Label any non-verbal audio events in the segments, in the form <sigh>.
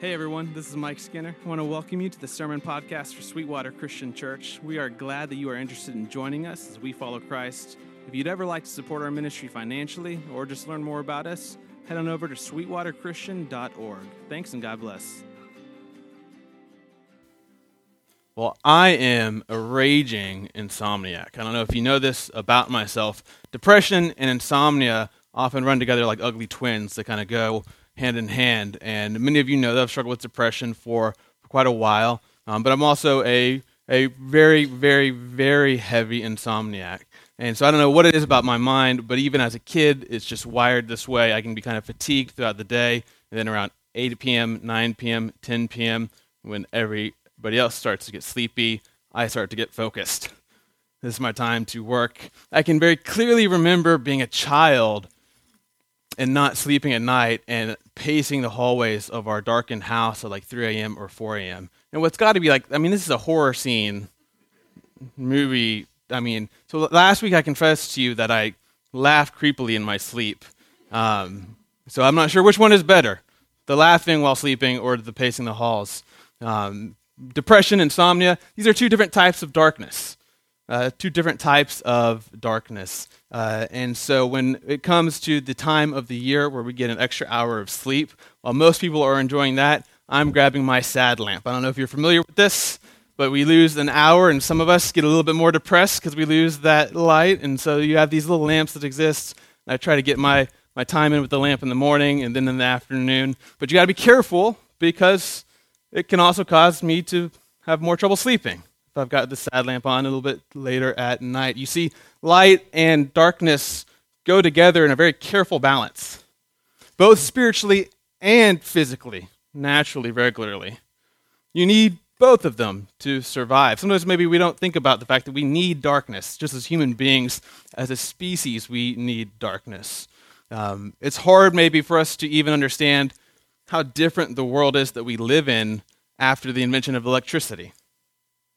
Hey everyone, this is Mike Skinner. I want to welcome you to the Sermon Podcast for Sweetwater Christian Church. We are glad that you are interested in joining us as we follow Christ. If you'd ever like to support our ministry financially or just learn more about us, head on over to sweetwaterchristian.org. Thanks and God bless. Well, I am a raging insomniac. I don't know if you know this about myself. Depression and insomnia often run together like ugly twins. They kind of go hand in hand. And many of you know that I've struggled with depression for, for quite a while. Um, but I'm also a, a very, very, very heavy insomniac. And so I don't know what it is about my mind, but even as a kid, it's just wired this way. I can be kind of fatigued throughout the day. And then around 8 p.m., 9 p.m., 10 p.m., when everybody else starts to get sleepy, I start to get focused. <laughs> This is my time to work. I can very clearly remember being a child and not sleeping at night and pacing the hallways of our darkened house at like 3 a.m. or 4 a.m. And what's got to be like, I mean, this is a horror scene movie. I mean, so last week I confessed to you that I laughed creepily in my sleep. Um, so I'm not sure which one is better the laughing while sleeping or the pacing the halls. Um, depression, insomnia, these are two different types of darkness. Uh, two different types of darkness. Uh, and so when it comes to the time of the year where we get an extra hour of sleep, while most people are enjoying that, I'm grabbing my sad lamp. I don't know if you're familiar with this, but we lose an hour, and some of us get a little bit more depressed because we lose that light. And so you have these little lamps that exist. And I try to get my, my time in with the lamp in the morning and then in the afternoon. But you got to be careful because it can also cause me to have more trouble sleeping. I've got the sad lamp on a little bit later at night. You see, light and darkness go together in a very careful balance, both spiritually and physically, naturally, regularly. You need both of them to survive. Sometimes maybe we don't think about the fact that we need darkness. Just as human beings, as a species, we need darkness. Um, it's hard maybe for us to even understand how different the world is that we live in after the invention of electricity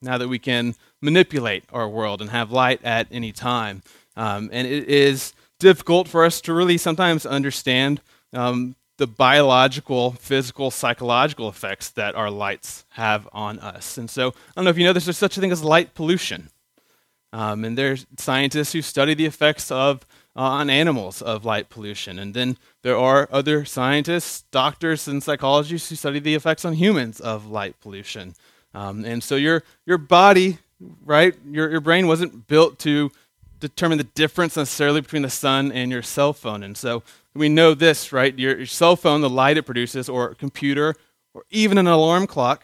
now that we can manipulate our world and have light at any time. Um, and it is difficult for us to really sometimes understand um, the biological, physical, psychological effects that our lights have on us. And so, I don't know if you know, there's such a thing as light pollution. Um, and there's scientists who study the effects of uh, on animals of light pollution. And then there are other scientists, doctors, and psychologists who study the effects on humans of light pollution. Um, and so your, your body, right, your, your brain wasn't built to determine the difference necessarily between the sun and your cell phone. And so we know this, right? Your, your cell phone, the light it produces, or computer, or even an alarm clock,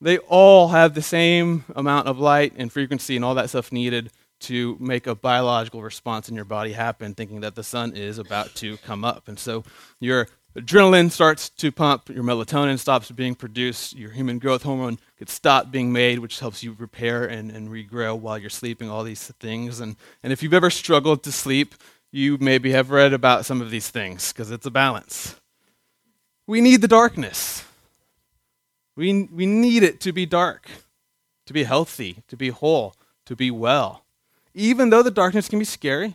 they all have the same amount of light and frequency and all that stuff needed to make a biological response in your body happen, thinking that the sun is about to come up. And so your adrenaline starts to pump, your melatonin stops being produced, your human growth hormone gets stopped being made, which helps you repair and, and regrow while you're sleeping, all these things. And, and if you've ever struggled to sleep, you maybe have read about some of these things because it's a balance. We need the darkness. We, we need it to be dark, to be healthy, to be whole, to be well. Even though the darkness can be scary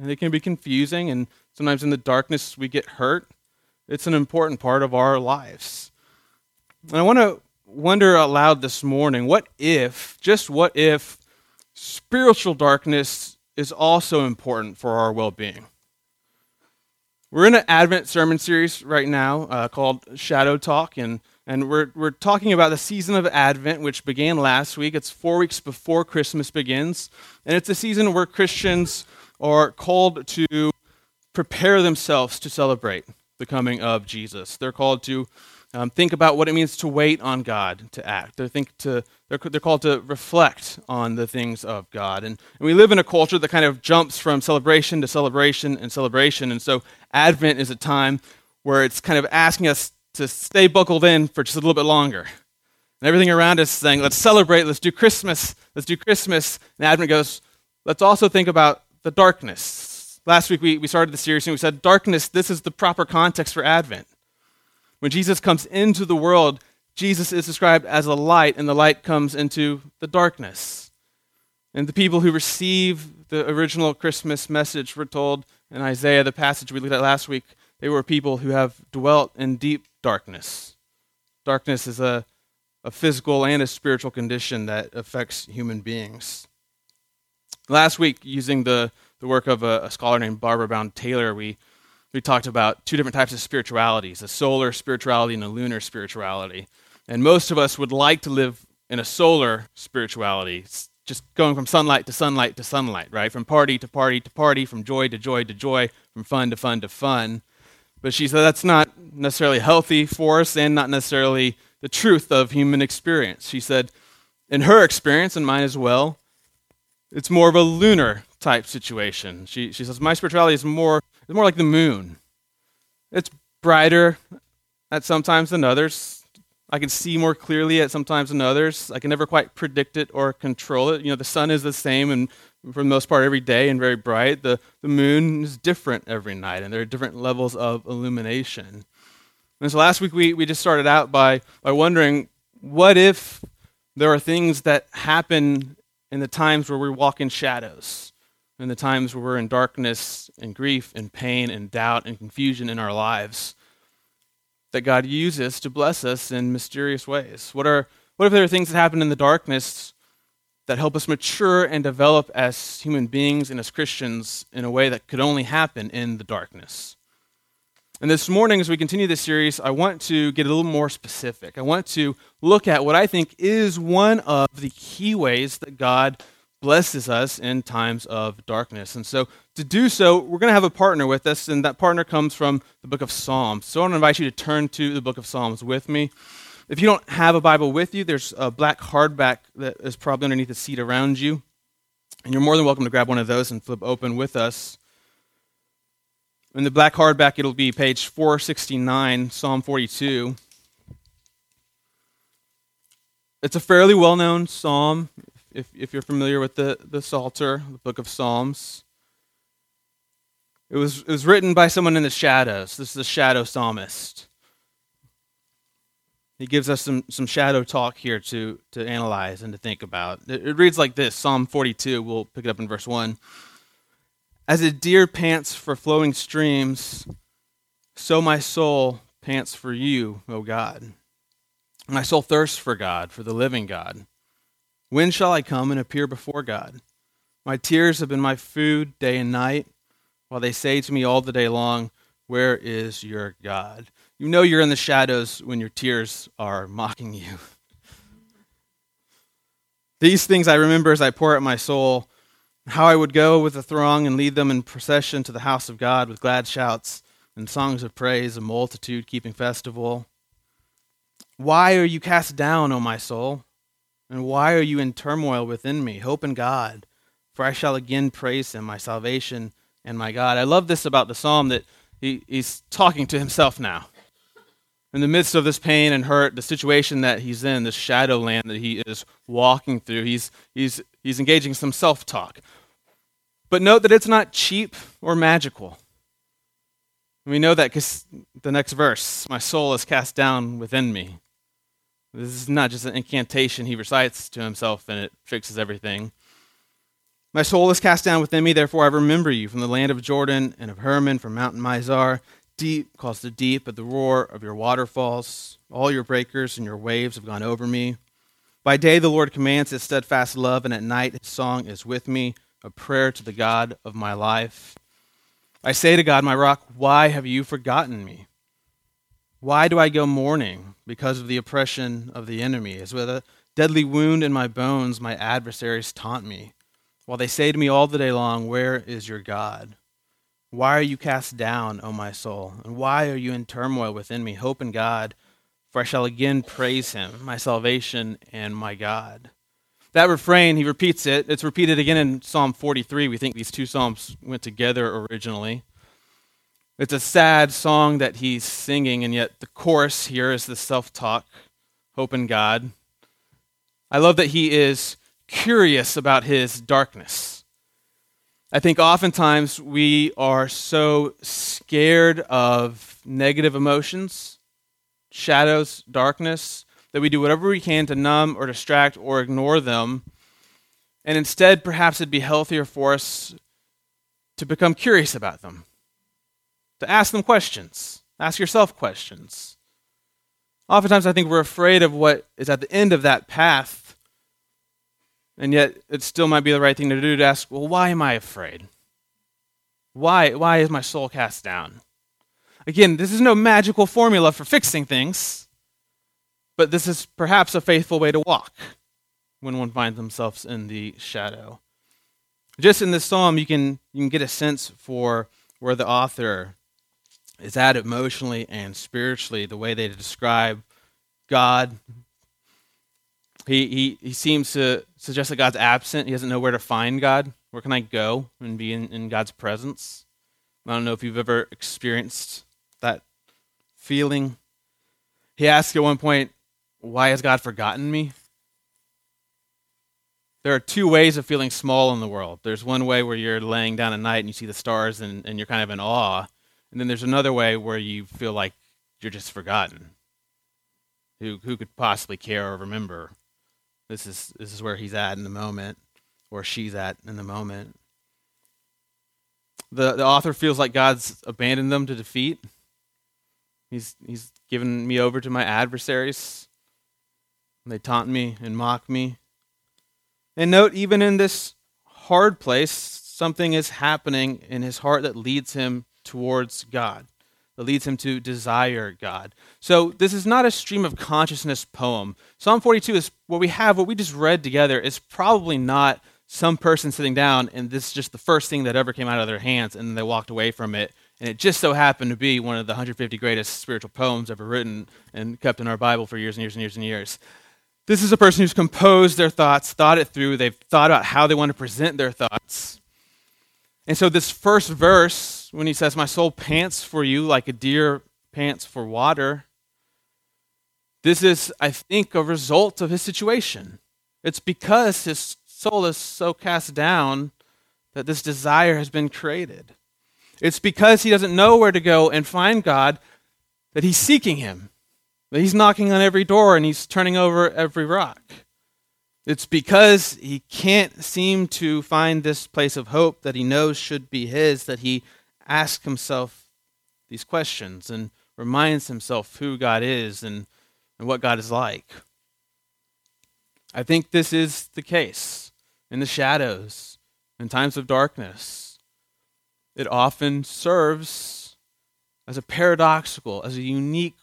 and it can be confusing, and sometimes in the darkness we get hurt it's an important part of our lives. And I want to wonder aloud this morning what if, just what if, spiritual darkness is also important for our well being? We're in an Advent sermon series right now uh, called Shadow Talk, and, and we're, we're talking about the season of Advent, which began last week. It's four weeks before Christmas begins, and it's a season where Christians are called to prepare themselves to celebrate the coming of Jesus. They're called to um, think about what it means to wait on God to act. They think to they're, they're called to reflect on the things of God. And, and we live in a culture that kind of jumps from celebration to celebration and celebration. And so Advent is a time where it's kind of asking us to stay buckled in for just a little bit longer. And everything around us saying, let's celebrate, let's do Christmas, let's do Christmas. And Advent goes, let's also think about the darkness Last week we, we started the series and we said, darkness, this is the proper context for Advent. When Jesus comes into the world, Jesus is described as a light, and the light comes into the darkness. And the people who receive the original Christmas message were told in Isaiah, the passage we looked at last week, they were people who have dwelt in deep darkness. Darkness is a, a physical and a spiritual condition that affects human beings. Last week, using the, the work of a, a scholar named Barbara Brown Taylor, we, we talked about two different types of spiritualities a solar spirituality and a lunar spirituality. And most of us would like to live in a solar spirituality, just going from sunlight to sunlight to sunlight, right? From party to party to party, from joy to joy to joy, from fun to fun to fun. But she said that's not necessarily healthy for us and not necessarily the truth of human experience. She said, in her experience and mine as well, it's more of a lunar type situation. She, she says, My spirituality is more, is more like the moon. It's brighter at sometimes than others. I can see more clearly at sometimes than others. I can never quite predict it or control it. You know, the sun is the same and for the most part every day and very bright. The, the moon is different every night, and there are different levels of illumination. And so last week we, we just started out by, by wondering what if there are things that happen in the times where we walk in shadows, in the times where we're in darkness and grief and pain and doubt and confusion in our lives, that God uses to bless us in mysterious ways? What, are, what if there are things that happen in the darkness that help us mature and develop as human beings and as Christians in a way that could only happen in the darkness. And this morning, as we continue this series, I want to get a little more specific. I want to look at what I think is one of the key ways that God blesses us in times of darkness. And so, to do so, we're going to have a partner with us, and that partner comes from the book of Psalms. So, I want to invite you to turn to the book of Psalms with me. If you don't have a Bible with you, there's a black hardback that is probably underneath the seat around you. And you're more than welcome to grab one of those and flip open with us. In the black hardback, it'll be page 469, Psalm 42. It's a fairly well known psalm if, if you're familiar with the, the Psalter, the book of Psalms. It was, it was written by someone in the shadows. This is a shadow psalmist he gives us some, some shadow talk here to, to analyze and to think about. It, it reads like this Psalm 42, we'll pick it up in verse 1. As a deer pants for flowing streams, so my soul pants for you, O God. My soul thirsts for God, for the living God. When shall I come and appear before God? My tears have been my food day and night, while they say to me all the day long, Where is your God? You know you're in the shadows when your tears are mocking you. <laughs> These things I remember as I pour out my soul, how I would go with the throng and lead them in procession to the house of God with glad shouts and songs of praise, a multitude keeping festival. Why are you cast down, O my soul? And why are you in turmoil within me? Hope in God, for I shall again praise him, my salvation and my God. I love this about the psalm that he, he's talking to himself now in the midst of this pain and hurt, the situation that he's in, this shadow land that he is walking through, he's, he's, he's engaging some self talk. But note that it's not cheap or magical. We know that because the next verse, my soul is cast down within me. This is not just an incantation he recites to himself and it fixes everything. My soul is cast down within me, therefore I remember you from the land of Jordan and of Hermon, from Mountain Mizar deep calls the deep at the roar of your waterfalls. All your breakers and your waves have gone over me. By day the Lord commands his steadfast love, and at night his song is with me, a prayer to the God of my life. I say to God, my rock, why have you forgotten me? Why do I go mourning because of the oppression of the enemy? As with a deadly wound in my bones, my adversaries taunt me, while they say to me all the day long, Where is your God? Why are you cast down, O my soul? And why are you in turmoil within me? Hope in God, for I shall again praise him, my salvation and my God. That refrain, he repeats it. It's repeated again in Psalm 43. We think these two psalms went together originally. It's a sad song that he's singing, and yet the chorus here is the self talk, hope in God. I love that he is curious about his darkness. I think oftentimes we are so scared of negative emotions, shadows, darkness, that we do whatever we can to numb or distract or ignore them. And instead, perhaps it'd be healthier for us to become curious about them, to ask them questions, ask yourself questions. Oftentimes, I think we're afraid of what is at the end of that path, and yet it still might be the right thing to do to ask, well, why am I afraid? Why, why is my soul cast down? Again, this is no magical formula for fixing things, but this is perhaps a faithful way to walk when one finds themselves in the shadow. Just in this psalm, you can, you can get a sense for where the author is at emotionally and spiritually, the way they describe God. He, he, he seems to suggest that God's absent. He doesn't know where to find God. Where can I go and be in, in God's presence? I don't know if you've ever experienced that feeling. He asks at one point, Why has God forgotten me? There are two ways of feeling small in the world. There's one way where you're laying down at night and you see the stars and, and you're kind of in awe. And then there's another way where you feel like you're just forgotten. Who, who could possibly care or remember? This is, this is where he's at in the moment, or she's at in the moment. The, the author feels like God's abandoned them to defeat. He's, he's given me over to my adversaries. They taunt me and mock me. And note, even in this hard place, something is happening in his heart that leads him towards God, that leads him to desire God. So this is not a stream of consciousness poem. Psalm 42 is what we have, what we just read together, is probably not some person sitting down and this is just the first thing that ever came out of their hands and they walked away from it. And it just so happened to be one of the 150 greatest spiritual poems ever written and kept in our Bible for years and years and years and years. This is a person who's composed their thoughts, thought it through, they've thought about how they want to present their thoughts. And so, this first verse, when he says, My soul pants for you like a deer pants for water, this is, I think, a result of his situation. It's because his soul is so cast down that this desire has been created. It's because he doesn't know where to go and find God that he's seeking him. That he's knocking on every door and he's turning over every rock. It's because he can't seem to find this place of hope that he knows should be his that he asks himself these questions and reminds himself who God is and, and what God is like. I think this is the case in the shadows, in times of darkness. It often serves as a paradoxical, as a unique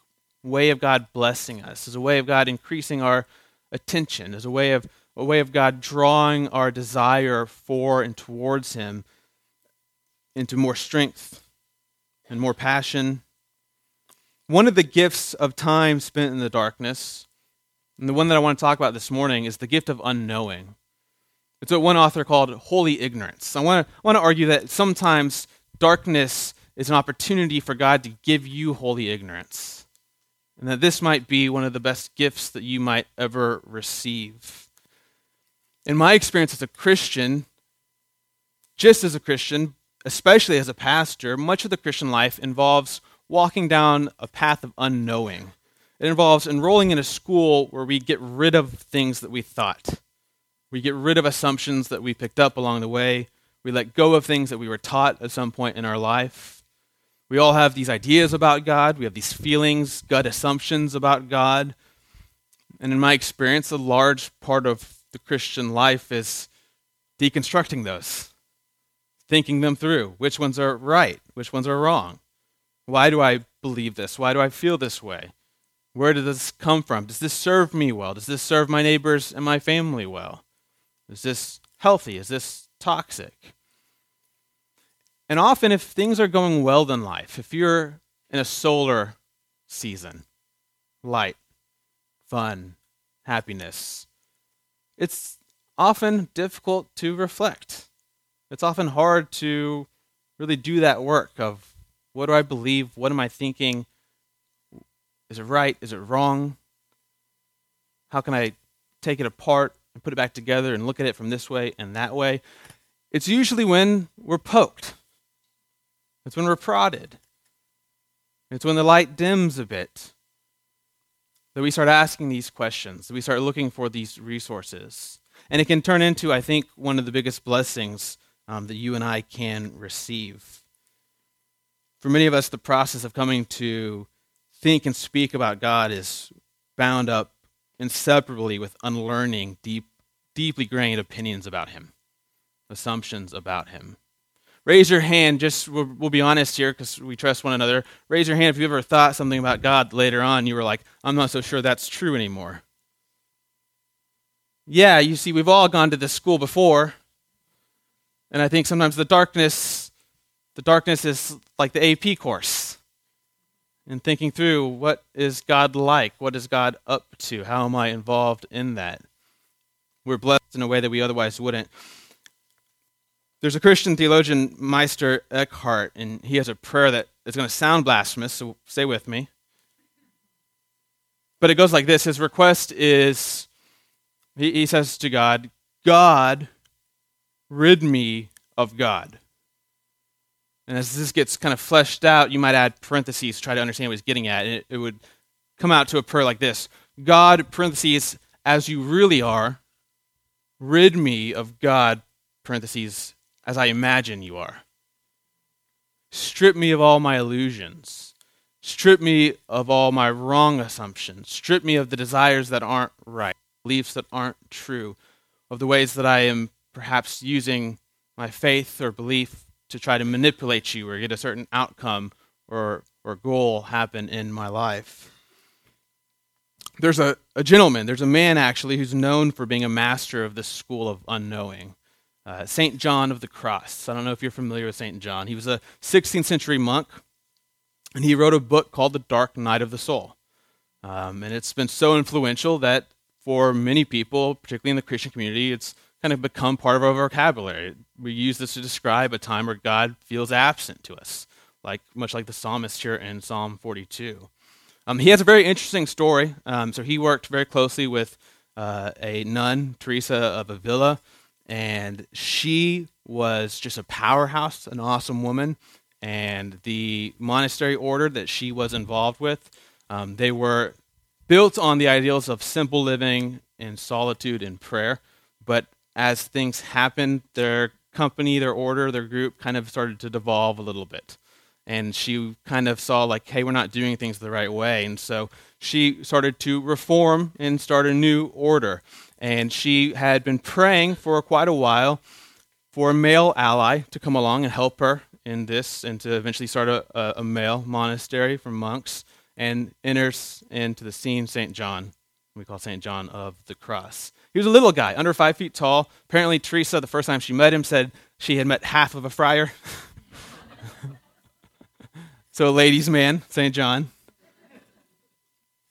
way of God blessing us, as a way of God increasing our attention, as a way of a way of God drawing our desire for and towards Him into more strength and more passion. One of the gifts of time spent in the darkness, and the one that I want to talk about this morning, is the gift of unknowing. It's what one author called holy ignorance. I want to, I want to argue that sometimes darkness is an opportunity for God to give you holy ignorance and that this might be one of the best gifts that you might ever receive. In my experience as a Christian, just as a Christian, especially as a pastor, much of the Christian life involves walking down a path of unknowing. It involves enrolling in a school where we get rid of things that we thought. We get rid of assumptions that we picked up along the way. We let go of things that we were taught at some point in our life. We all have these ideas about God, we have these feelings, gut assumptions about God. And in my experience, a large part of the Christian life is deconstructing those, thinking them through. Which ones are right? Which ones are wrong? Why do I believe this? Why do I feel this way? Where does this come from? Does this serve me well? Does this serve my neighbors and my family well? Is this healthy? Is this toxic? And often, if things are going well in life, if you're in a solar season, light, fun, happiness, it's often difficult to reflect. It's often hard to really do that work of what do I believe? What am I thinking? Is it right? Is it wrong? How can I take it apart and put it back together and look at it from this way and that way? It's usually when we're poked it's when we're prodded. It's when the light dims a bit that we start asking these questions, that we start looking for these resources. And it can turn into, I think, one of the biggest blessings um, that you and I can receive. For many of us, the process of coming to think and speak about God is bound up inseparably with unlearning deep, deeply grained opinions about him, assumptions about him. Raise your hand, just we'll, we'll be honest here because we trust one another. Raise your hand if you ever thought something about God later on, you were like, I'm not so sure that's true anymore. Yeah, you see, we've all gone to this school before. And I think sometimes the darkness, the darkness is like the AP course. And thinking through what is God like? What is God up to? How am I involved in that? We're blessed in a way that we otherwise wouldn't. There's a Christian theologian, Meister Eckhart, and he has a prayer that is going to sound blasphemous, so stay with me. But it goes like this His request is he, says to God, God, rid me of God. And as this gets kind of fleshed out, you might add parentheses to try to understand what he's getting at. And it would come out to a prayer like this God, parentheses, as you really are, rid me of God, parentheses, as I imagine you are. Strip me of all my illusions. Strip me of all my wrong assumptions. Strip me of the desires that aren't right, beliefs that aren't true, of the ways that I am perhaps using my faith or belief to try to manipulate you or get a certain outcome or, or goal happen in my life. There's a, a gentleman, there's a man actually, who's known for being a master of this school of unknowing. Uh, St. John of the Cross. I don't know if you're familiar with St. John. He was a 16th century monk, and he wrote a book called The Dark Night of the Soul. Um, and it's been so influential that for many people, particularly in the Christian community, it's kind of become part of our vocabulary. We use this to describe a time where God feels absent to us, like much like the psalmist here in Psalm 42. Um, he has a very interesting story. Um, so he worked very closely with uh, a nun, Teresa of Avila, and she was just a powerhouse, an awesome woman. And the monastery order that she was involved with, um, they were built on the ideals of simple living in solitude and prayer. But as things happened, their company, their order, their group kind of started to devolve a little bit. And she kind of saw, like, hey, we're not doing things the right way. And so she started to reform and start a new order. And she had been praying for quite a while for a male ally to come along and help her in this and to eventually start a, a male monastery for monks and enters into the scene St. John. We call St. John of the Cross. He was a little guy, under five feet tall. Apparently, Teresa, the first time she met him, said she had met half of a friar. <laughs> so, a ladies' man, St. John.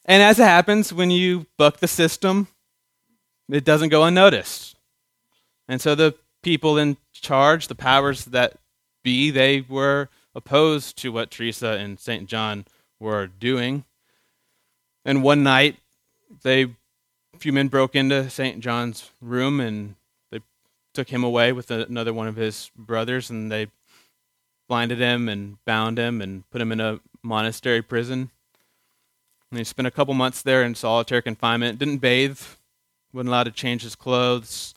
And as it happens, when you buck the system, it doesn't go unnoticed. And so the people in charge, the powers that be, they were opposed to what Teresa and St. John were doing. And one night, they, a few men broke into St. John's room and they took him away with another one of his brothers and they blinded him and bound him and put him in a monastery prison. And he spent a couple months there in solitary confinement, didn't bathe, wasn't allowed to change his clothes,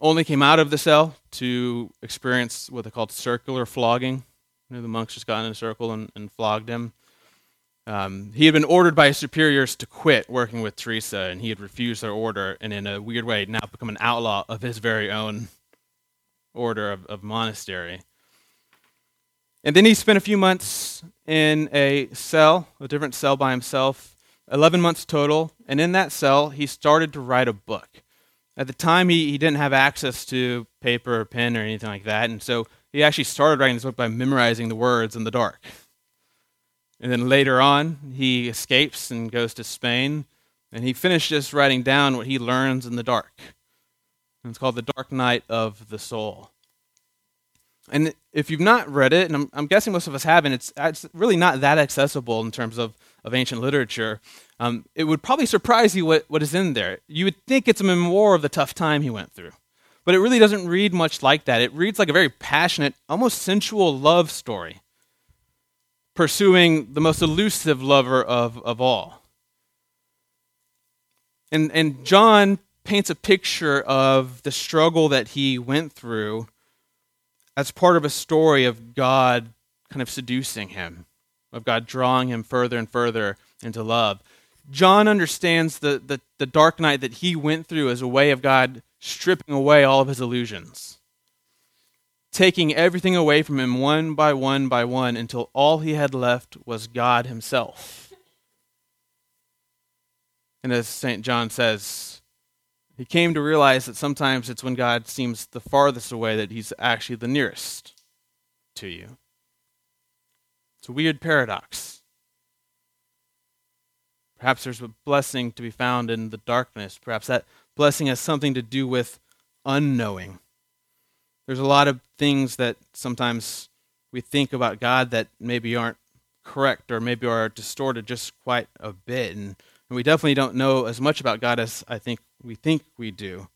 only came out of the cell to experience what they called circular flogging. You know, the monks just got in a circle and, and flogged him. Um, he had been ordered by his superiors to quit working with Teresa, and he had refused their order, and in a weird way, now become an outlaw of his very own order of, of monastery. And then he spent a few months in a cell, a different cell by himself, 11 months total. And in that cell, he started to write a book. At the time, he, he didn't have access to paper or pen or anything like that. And so he actually started writing this book by memorizing the words in the dark. And then later on, he escapes and goes to Spain. And he finishes writing down what he learns in the dark. And it's called The Dark Night of the Soul. And if you've not read it, and I'm, I'm, guessing most of us haven't, it's, it's really not that accessible in terms of, of ancient literature. Um, it would probably surprise you what, what is in there. You would think it's a memoir of the tough time he went through. But it really doesn't read much like that. It reads like a very passionate, almost sensual love story, pursuing the most elusive lover of, of all. And, and John paints a picture of the struggle that he went through as part of a story of God kind of seducing him, of God drawing him further and further into love. John understands the, the, the dark night that he went through as a way of God stripping away all of his illusions, taking everything away from him one by one by one until all he had left was God himself. And as St. John says, he came to realize that sometimes it's when God seems the farthest away that he's actually the nearest to you. It's a weird paradox. Perhaps there's a blessing to be found in the darkness. Perhaps that blessing has something to do with unknowing. There's a lot of things that sometimes we think about God that maybe aren't correct or maybe are distorted just quite a bit. And, and we definitely don't know as much about God as I think we think we do.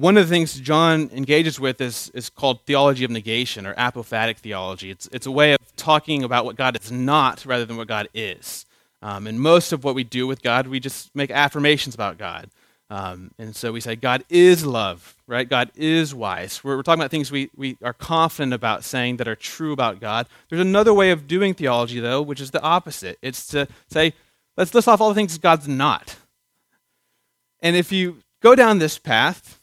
One of the things John engages with is, is called theology of negation or apophatic theology. It's, it's a way of talking about what God is not rather than what God is. Um, and most of what we do with God, we just make affirmations about God. Um, and so we say, God is love, right? God is wise. We're, we're, talking about things we, we are confident about saying that are true about God. There's another way of doing theology, though, which is the opposite. It's to say, let's list off all the things God's not. And if you go down this path,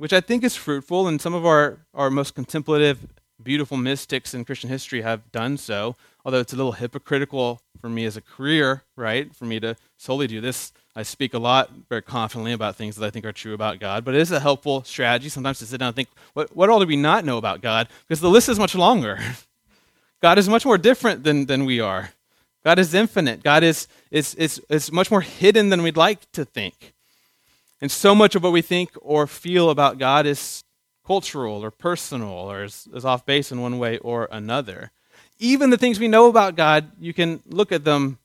which I think is fruitful, and some of our, our most contemplative, beautiful mystics in Christian history have done so, although it's a little hypocritical for me as a career, right? For me to solely do this. I speak a lot very confidently about things that I think are true about God, but it is a helpful strategy sometimes to sit down and think, what, what all do we not know about God? Because the list is much longer. <laughs> God is much more different than, than we are. God is infinite. God is, is, is, is much more hidden than we'd like to think. And so much of what we think or feel about God is cultural or personal or is, is off base in one way or another even the things we know about God, you can look at them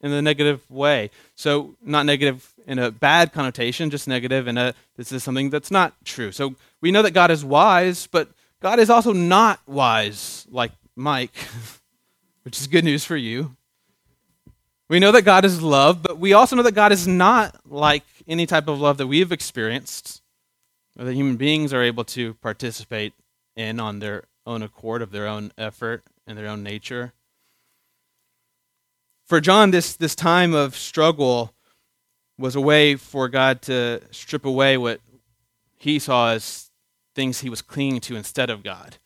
in a negative way. So, not negative in a bad connotation, just negative in a this is something that's not true. So, we know that God is wise, but God is also not wise, like Mike, <laughs> which is good news for you. We know that God is love, but we also know that God is not like any type of love that we've experienced or that human beings are able to participate in on their own accord of their own effort and their own nature. For John, this, this time of struggle was a way for God to strip away what he saw as things he was clinging to instead of God.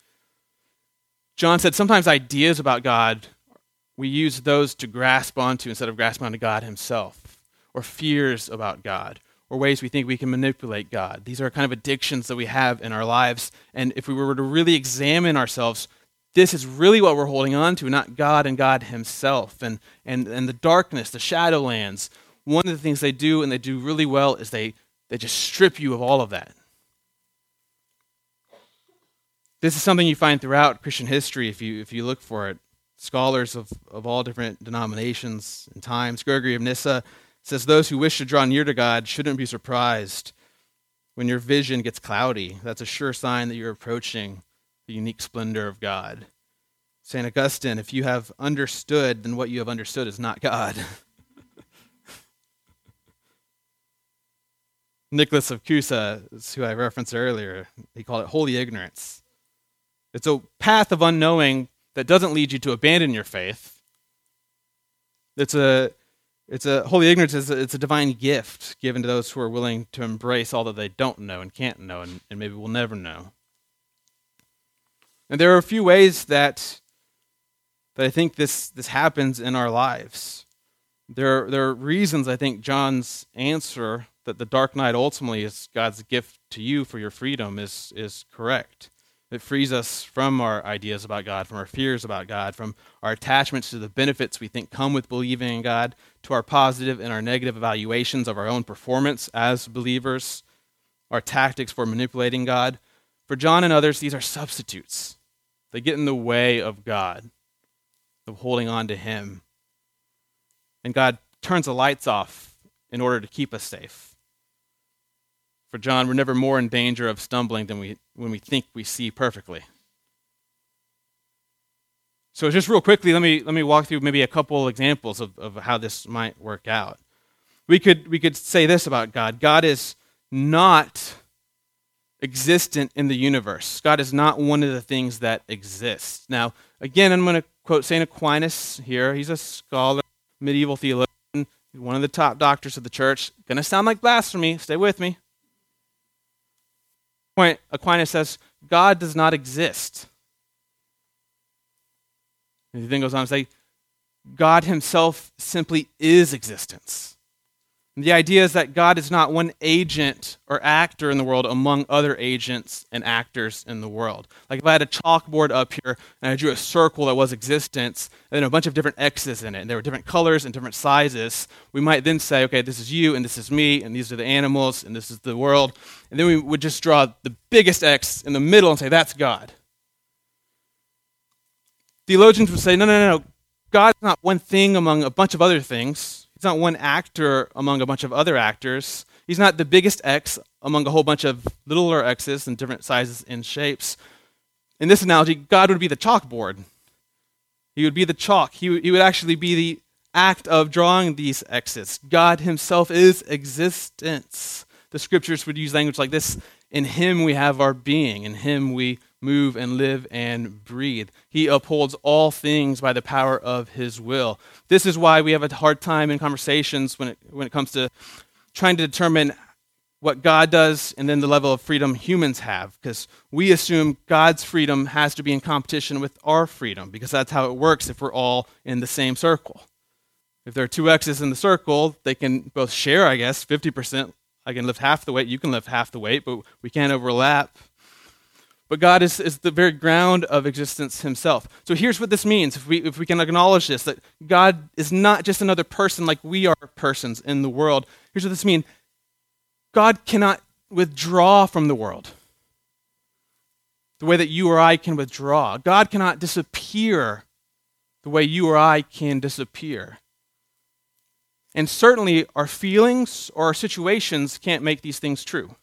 John said sometimes ideas about God, we use those to grasp onto instead of grasping onto God himself, or fears about God, or ways we think we can manipulate God. These are kind of addictions that we have in our lives. And if we were to really examine ourselves, this is really what we're holding on to, not God and God Himself. And, and, and the darkness, the shadowlands, one of the things they do, and they do really well, is they, they just strip you of all of that. This is something you find throughout Christian history if you, if you look for it. Scholars of, of all different denominations and times. Gregory of Nyssa says, Those who wish to draw near to God shouldn't be surprised when your vision gets cloudy. That's a sure sign that you're approaching the unique splendor of God. St. Augustine, if you have understood, then what you have understood is not God. <laughs> Nicholas of Cusa, who I referenced earlier, he called it holy ignorance. It's a path of unknowing that doesn't lead you to abandon your faith. It's a, it's a holy ignorance is a, it's a divine gift given to those who are willing to embrace all that they don't know and can't know and, and maybe will never know. And there are a few ways that, that I think this, this happens in our lives. There, there are reasons I think John's answer that the dark night ultimately is God's gift to you for your freedom is, is correct. It frees us from our ideas about God, from our fears about God, from our attachments to the benefits we think come with believing in God, to our positive and our negative evaluations of our own performance as believers, our tactics for manipulating God. For John and others, these are substitutes. They get in the way of God, of holding on to Him. And God turns the lights off in order to keep us safe. For John, we're never more in danger of stumbling than we, when we think we see perfectly. So, just real quickly, let me, let me walk through maybe a couple examples of, of how this might work out. We could, we could say this about God God is not existent in the universe. God is not one of the things that exists. Now, again, I'm going to quote St. Aquinas here. He's a scholar, medieval theologian. one of the top doctors of the church. Going to sound like blasphemy. Stay with me. Point Aquinas says God does not exist. And he then goes on to say, God himself simply is existence. The idea is that God is not one agent or actor in the world among other agents and actors in the world. Like if I had a chalkboard up here and I drew a circle that was existence, and then a bunch of different X's in it, and there were different colors and different sizes, we might then say, okay, this is you, and this is me, and these are the animals, and this is the world. And then we would just draw the biggest X in the middle and say, that's God. Theologians would say, no, no, no, no. God is not one thing among a bunch of other things. He's not one actor among a bunch of other actors. He's not the biggest X among a whole bunch of littler X's in different sizes and shapes. In this analogy, God would be the chalkboard. He would be the chalk. He, he would actually be the act of drawing these X's. God himself is existence. The scriptures would use language like this In him we have our being, in him we move and live and breathe. He upholds all things by the power of his will. This is why we have a hard time in conversations when it, when it comes to trying to determine what God does and then the level of freedom humans have, because we assume God's freedom has to be in competition with our freedom, because that's how it works if we're all in the same circle. If there are two X's in the circle, they can both share, I guess, 50%. I can lift half the weight, you can lift half the weight, but we can't overlap. But God is, is the very ground of existence himself. So here's what this means if we, if we can acknowledge this that God is not just another person like we are persons in the world. Here's what this means God cannot withdraw from the world the way that you or I can withdraw. God cannot disappear the way you or I can disappear. And certainly, our feelings or our situations can't make these things true.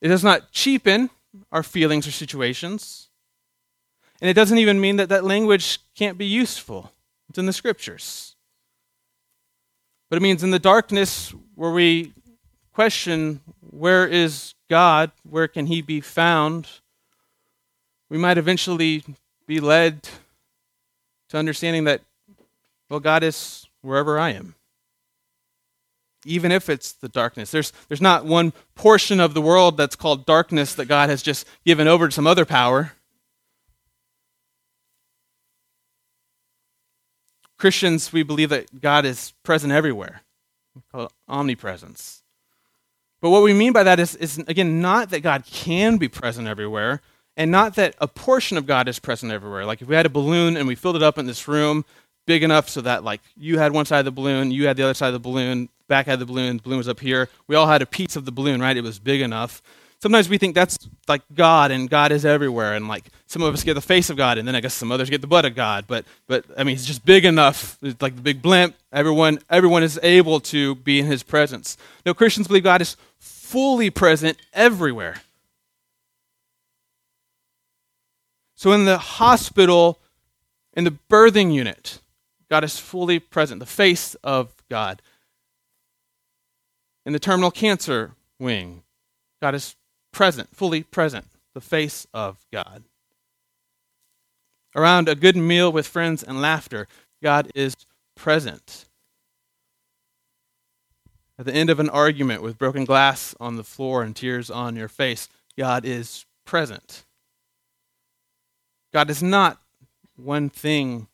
It does not cheapen our feelings or situations. And it doesn't even mean that that language can't be useful. It's in the scriptures. But it means in the darkness where we question where is God, where can he be found, we might eventually be led to understanding that, well, God is wherever I am even if it's the darkness. There's, there's not one portion of the world that's called darkness that God has just given over to some other power. Christians, we believe that God is present everywhere. We call it omnipresence. But what we mean by that is, is, again, not that God can be present everywhere, and not that a portion of God is present everywhere. Like if we had a balloon and we filled it up in this room, big enough so that like you had one side of the balloon, you had the other side of the balloon, back had the balloon, the balloon was up here. We all had a piece of the balloon, right? It was big enough. Sometimes we think that's like God and God is everywhere, and like some of us get the face of God, and then I guess some others get the butt of God. But but I mean, it's just big enough. It's like the big blimp. Everyone everyone is able to be in His presence. No, Christians believe God is fully present everywhere. So in the hospital, in the birthing unit, God is fully present, the face of God. In the terminal cancer wing, God is present, fully present, the face of God. Around a good meal with friends and laughter, God is present. At the end of an argument with broken glass on the floor and tears on your face, God is present. God is not one thing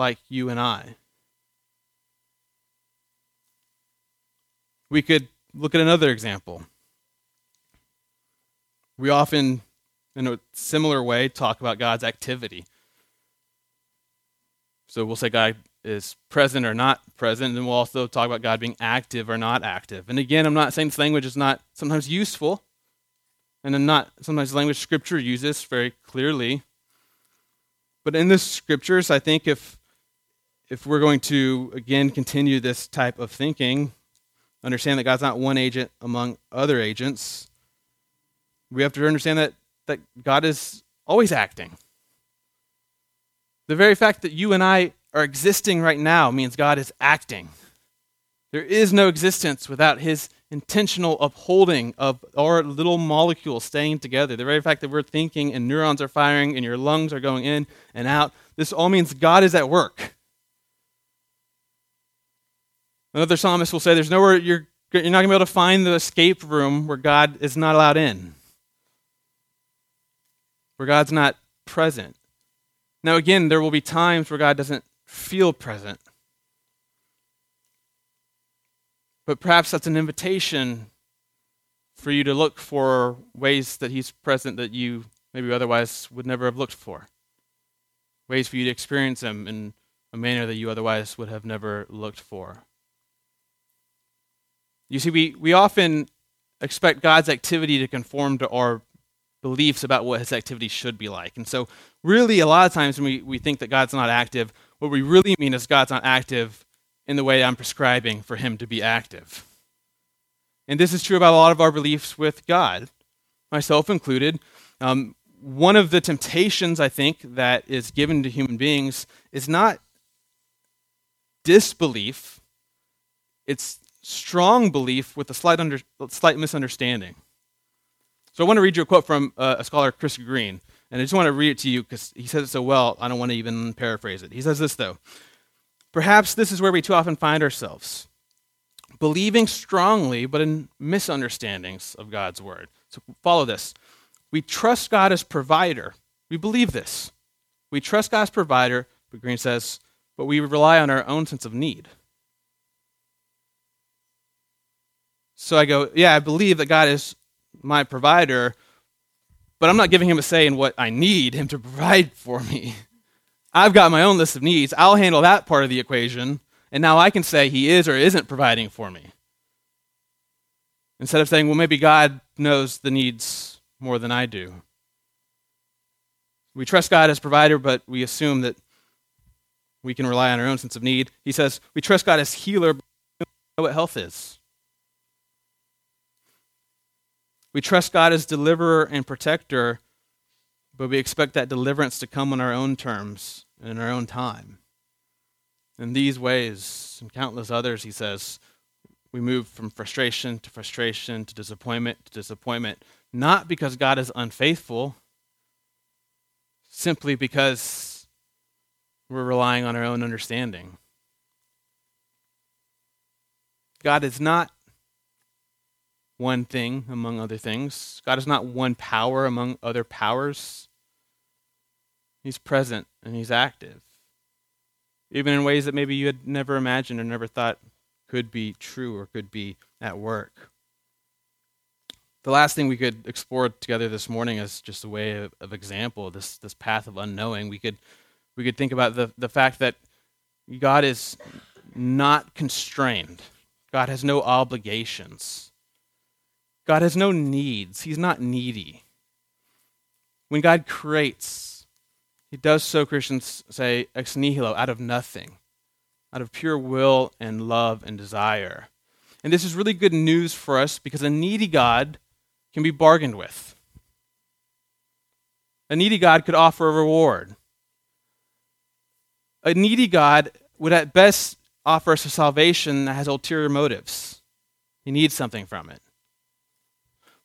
like you and I. We could look at another example. We often, in a similar way, talk about God's activity. So we'll say God is present or not present, and we'll also talk about God being active or not active. And again, I'm not saying this language is not sometimes useful, and I'm not sometimes language Scripture uses very clearly. But in the Scriptures, I think if if we're going to, again, continue this type of thinking, understand that God's not one agent among other agents, we have to understand that, that God is always acting. The very fact that you and I are existing right now means God is acting. There is no existence without his intentional upholding of our little molecules staying together. The very fact that we're thinking and neurons are firing and your lungs are going in and out, this all means God is at work. Another psalmist will say, There's nowhere you're, you're not going to be able to find the escape room where God is not allowed in, where God's not present. Now, again, there will be times where God doesn't feel present. But perhaps that's an invitation for you to look for ways that He's present that you maybe otherwise would never have looked for. Ways for you to experience Him in a manner that you otherwise would have never looked for. You see, we, we often expect God's activity to conform to our beliefs about what his activity should be like. And so, really, a lot of times when we, we think that God's not active, what we really mean is God's not active in the way I'm prescribing for him to be active. And this is true about a lot of our beliefs with God, myself included. Um, one of the temptations, I think, that is given to human beings is not disbelief, it's strong belief with a slight, under, slight misunderstanding. So I want to read you a quote from uh, a scholar, Chris Green, and I just want to read it to you because he says it so well, I don't want to even paraphrase it. He says this, though Perhaps this is where we too often find ourselves believing strongly, but in misunderstandings of God's word. So follow this. We trust God as provider. We believe this. We trust God as provider, but Green says, but we rely on our own sense of need. So I go, yeah, I believe that God is my provider, but I'm not giving him a say in what I need him to provide for me. I've got my own list of needs. I'll handle that part of the equation, and now I can say he is or isn't providing for me. Instead of saying, well, maybe God knows the needs more than I do. We trust God as provider, but we assume that we can rely on our own sense of need. He says, we trust God as healer, but we don't know what health is. We trust God as deliverer and protector, but we expect that deliverance to come on our own terms and in our own time. In these ways, and countless others, he says, we move from frustration to frustration to disappointment to disappointment, not because God is unfaithful, simply because we're relying on our own understanding. God is not one thing among other things. God is not one power among other powers. He's present and He's active, even in ways that maybe you had never imagined or never thought could be true or could be at work. The last thing we could explore together this morning is just a way of, of example, this, this path of unknowing. We could, we could think about the, the fact that God is not constrained, God has no obligations. God has no needs, He's not needy. When God creates, He does so, Christians say, ex nihilo, out of nothing, out of pure will and love and desire. And this is really good news for us because a needy God can be bargained with. A needy God could offer a reward. A needy God would at best offer us a salvation that has ulterior motives. He needs something from it.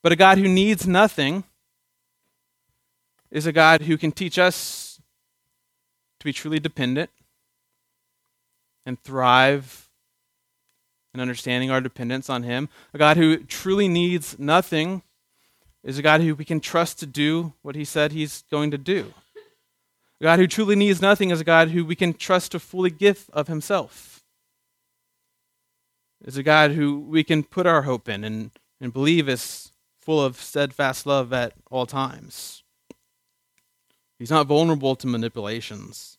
But a God who needs nothing is a God who can teach us to be truly dependent and thrive in understanding our dependence on Him. A God who truly needs nothing is a God who we can trust to do what He said He's going to do. A God who truly needs nothing is a God who we can trust to fully give of Himself. Is a God who we can put our hope in and, and believe is full of steadfast love at all times. He's not vulnerable to manipulations.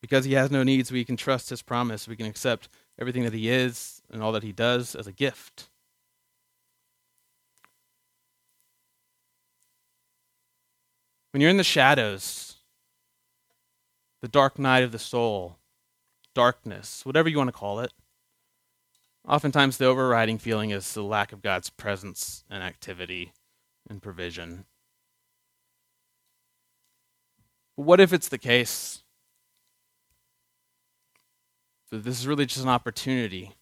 Because he has no needs, we can trust his promise. We can accept everything that he is and all that he does as a gift. When you're in the shadows, the dark night of the soul, darkness, whatever you want to call it, Oftentimes, the overriding feeling is the lack of God's presence and activity and provision. But what if it's the case that this is really just an opportunity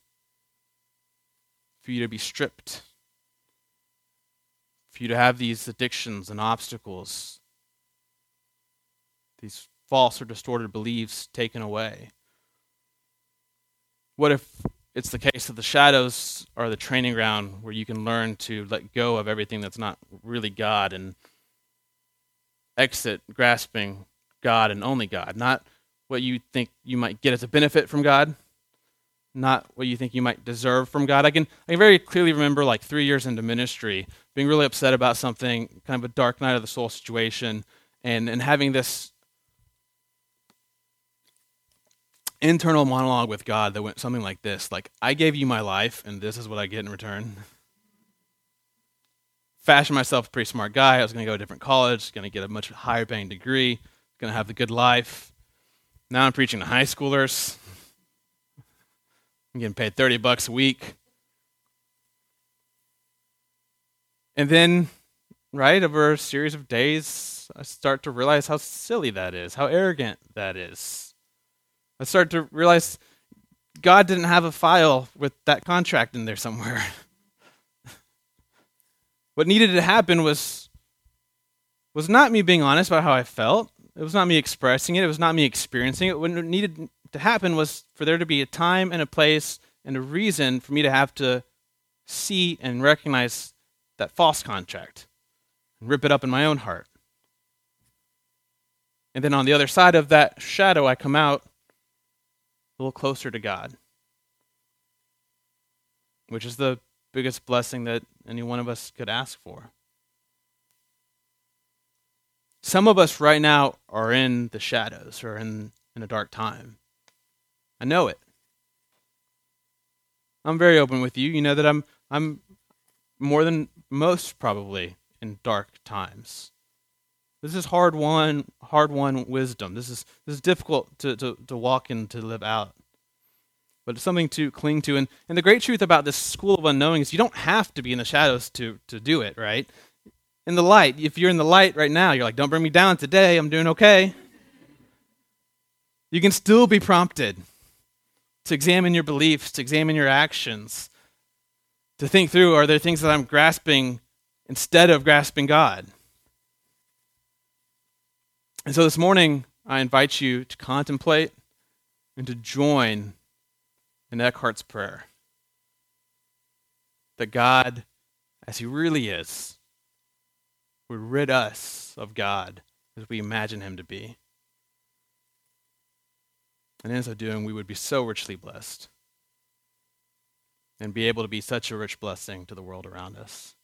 for you to be stripped, for you to have these addictions and obstacles, these false or distorted beliefs taken away? What if it's the case that the shadows are the training ground where you can learn to let go of everything that's not really God and exit grasping God and only God, not what you think you might get as a benefit from God, not what you think you might deserve from God. I can I can very clearly remember like 3 years into ministry being really upset about something, kind of a dark night of the soul situation and and having this internal monologue with God that went something like this like, I gave you my life, and this is what I get in return. Fashion myself a pretty smart guy. I was going to go to a different college, going to get a much higher paying degree, going to have the good life. Now I'm preaching to high schoolers. I'm getting paid 30 bucks a week. And then, right, over a series of days, I start to realize how silly that is, how arrogant that is I started to realize God didn't have a file with that contract in there somewhere. <laughs> what needed to happen was was not me being honest about how I felt. It was not me expressing it. It was not me experiencing it. What needed to happen was for there to be a time and a place and a reason for me to have to see and recognize that false contract and rip it up in my own heart. And then on the other side of that shadow, I come out a little closer to God, which is the biggest blessing that any one of us could ask for. Some of us right now are in the shadows or in, in a dark time. I know it. I'm very open with you. You know that I'm I'm more than most probably in dark times. This is hard won, hard won wisdom. This is this is difficult to, to, to walk and to live out. But it's something to cling to. And, and the great truth about this school of unknowing is you don't have to be in the shadows to, to do it, right? In the light, if you're in the light right now, you're like, don't bring me down today, I'm doing okay. You can still be prompted to examine your beliefs, to examine your actions, to think through are there things that I'm grasping instead of grasping God? And so this morning, I invite you to contemplate and to join in Eckhart's prayer that God, as He really is, would rid us of God as we imagine Him to be. And in so doing, we would be so richly blessed and be able to be such a rich blessing to the world around us.